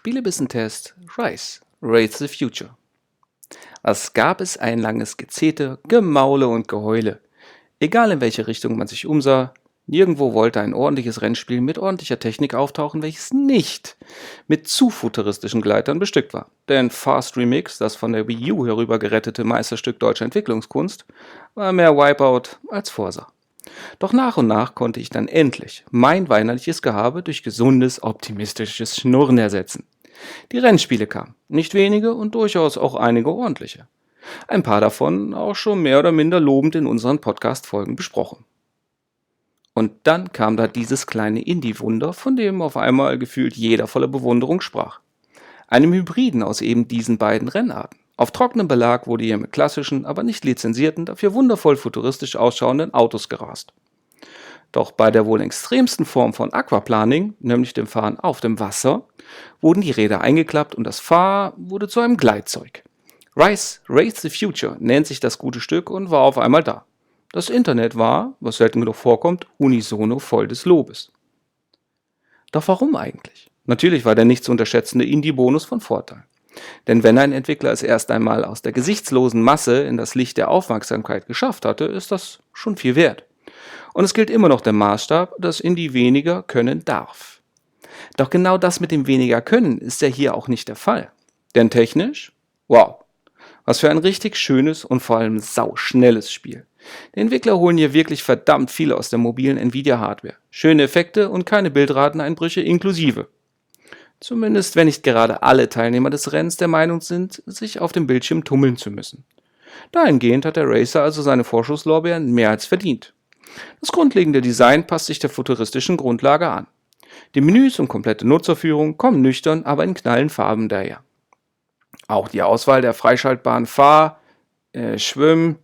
Spielebissentest Rise, Race the Future. Was gab es ein langes Gezete, Gemaule und Geheule. Egal in welche Richtung man sich umsah, nirgendwo wollte ein ordentliches Rennspiel mit ordentlicher Technik auftauchen, welches nicht mit zu futuristischen Gleitern bestückt war. Denn Fast Remix, das von der Wii U herübergerettete Meisterstück deutscher Entwicklungskunst, war mehr Wipeout als Forsa. Doch nach und nach konnte ich dann endlich mein weinerliches Gehabe durch gesundes, optimistisches Schnurren ersetzen. Die Rennspiele kamen, nicht wenige und durchaus auch einige ordentliche. Ein paar davon auch schon mehr oder minder lobend in unseren Podcast-Folgen besprochen. Und dann kam da dieses kleine Indie-Wunder, von dem auf einmal gefühlt jeder voller Bewunderung sprach. Einem Hybriden aus eben diesen beiden Rennarten. Auf trockenem Belag wurde hier mit klassischen, aber nicht lizenzierten, dafür wundervoll futuristisch ausschauenden Autos gerast. Doch bei der wohl extremsten Form von Aquaplaning, nämlich dem Fahren auf dem Wasser, wurden die Räder eingeklappt und das Fahr wurde zu einem Gleitzeug. Rice Race the Future nennt sich das gute Stück und war auf einmal da. Das Internet war, was selten genug vorkommt, unisono voll des Lobes. Doch warum eigentlich? Natürlich war der nicht zu unterschätzende Indie-Bonus von Vorteil. Denn wenn ein Entwickler es erst einmal aus der gesichtslosen Masse in das Licht der Aufmerksamkeit geschafft hatte, ist das schon viel wert. Und es gilt immer noch der Maßstab, dass Indie weniger können darf. Doch genau das mit dem weniger können ist ja hier auch nicht der Fall. Denn technisch, wow, was für ein richtig schönes und vor allem sauschnelles Spiel. Die Entwickler holen hier wirklich verdammt viel aus der mobilen Nvidia-Hardware. Schöne Effekte und keine Bildrateneinbrüche inklusive. Zumindest wenn nicht gerade alle Teilnehmer des Rennens der Meinung sind, sich auf dem Bildschirm tummeln zu müssen. Dahingehend hat der Racer also seine Vorschusslorbeeren mehr als verdient. Das grundlegende Design passt sich der futuristischen Grundlage an. Die Menüs und komplette Nutzerführung kommen nüchtern, aber in knallen Farben daher. Auch die Auswahl der freischaltbaren Fahr-, äh, Schwimm-,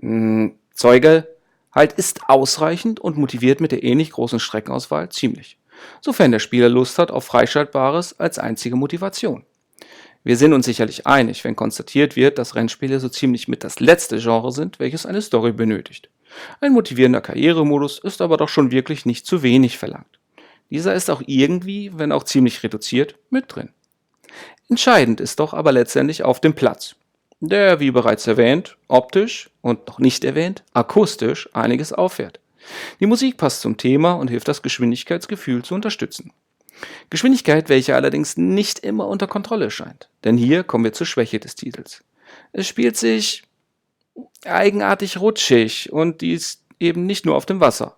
hm, Zeuge halt ist ausreichend und motiviert mit der ähnlich großen Streckenauswahl ziemlich sofern der Spieler Lust hat auf Freischaltbares als einzige Motivation. Wir sind uns sicherlich einig, wenn konstatiert wird, dass Rennspiele so ziemlich mit das letzte Genre sind, welches eine Story benötigt. Ein motivierender Karrieremodus ist aber doch schon wirklich nicht zu wenig verlangt. Dieser ist auch irgendwie, wenn auch ziemlich reduziert, mit drin. Entscheidend ist doch aber letztendlich auf dem Platz, der, wie bereits erwähnt, optisch und noch nicht erwähnt, akustisch einiges auffährt. Die Musik passt zum Thema und hilft das Geschwindigkeitsgefühl zu unterstützen. Geschwindigkeit, welche allerdings nicht immer unter Kontrolle scheint. Denn hier kommen wir zur Schwäche des Titels. Es spielt sich eigenartig rutschig und dies eben nicht nur auf dem Wasser.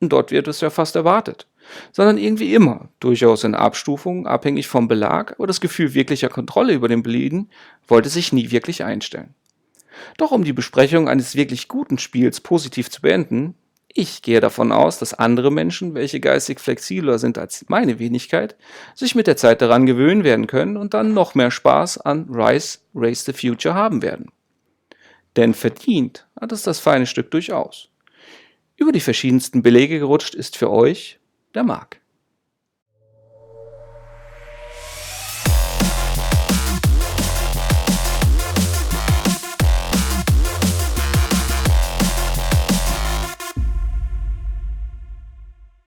Und dort wird es ja fast erwartet. Sondern irgendwie immer, durchaus in Abstufungen, abhängig vom Belag, aber das Gefühl wirklicher Kontrolle über den Blieden wollte sich nie wirklich einstellen. Doch um die Besprechung eines wirklich guten Spiels positiv zu beenden, ich gehe davon aus, dass andere Menschen, welche geistig flexibler sind als meine Wenigkeit, sich mit der Zeit daran gewöhnen werden können und dann noch mehr Spaß an Rise Race the Future haben werden. Denn verdient hat es das feine Stück durchaus. Über die verschiedensten Belege gerutscht ist für euch der Mark.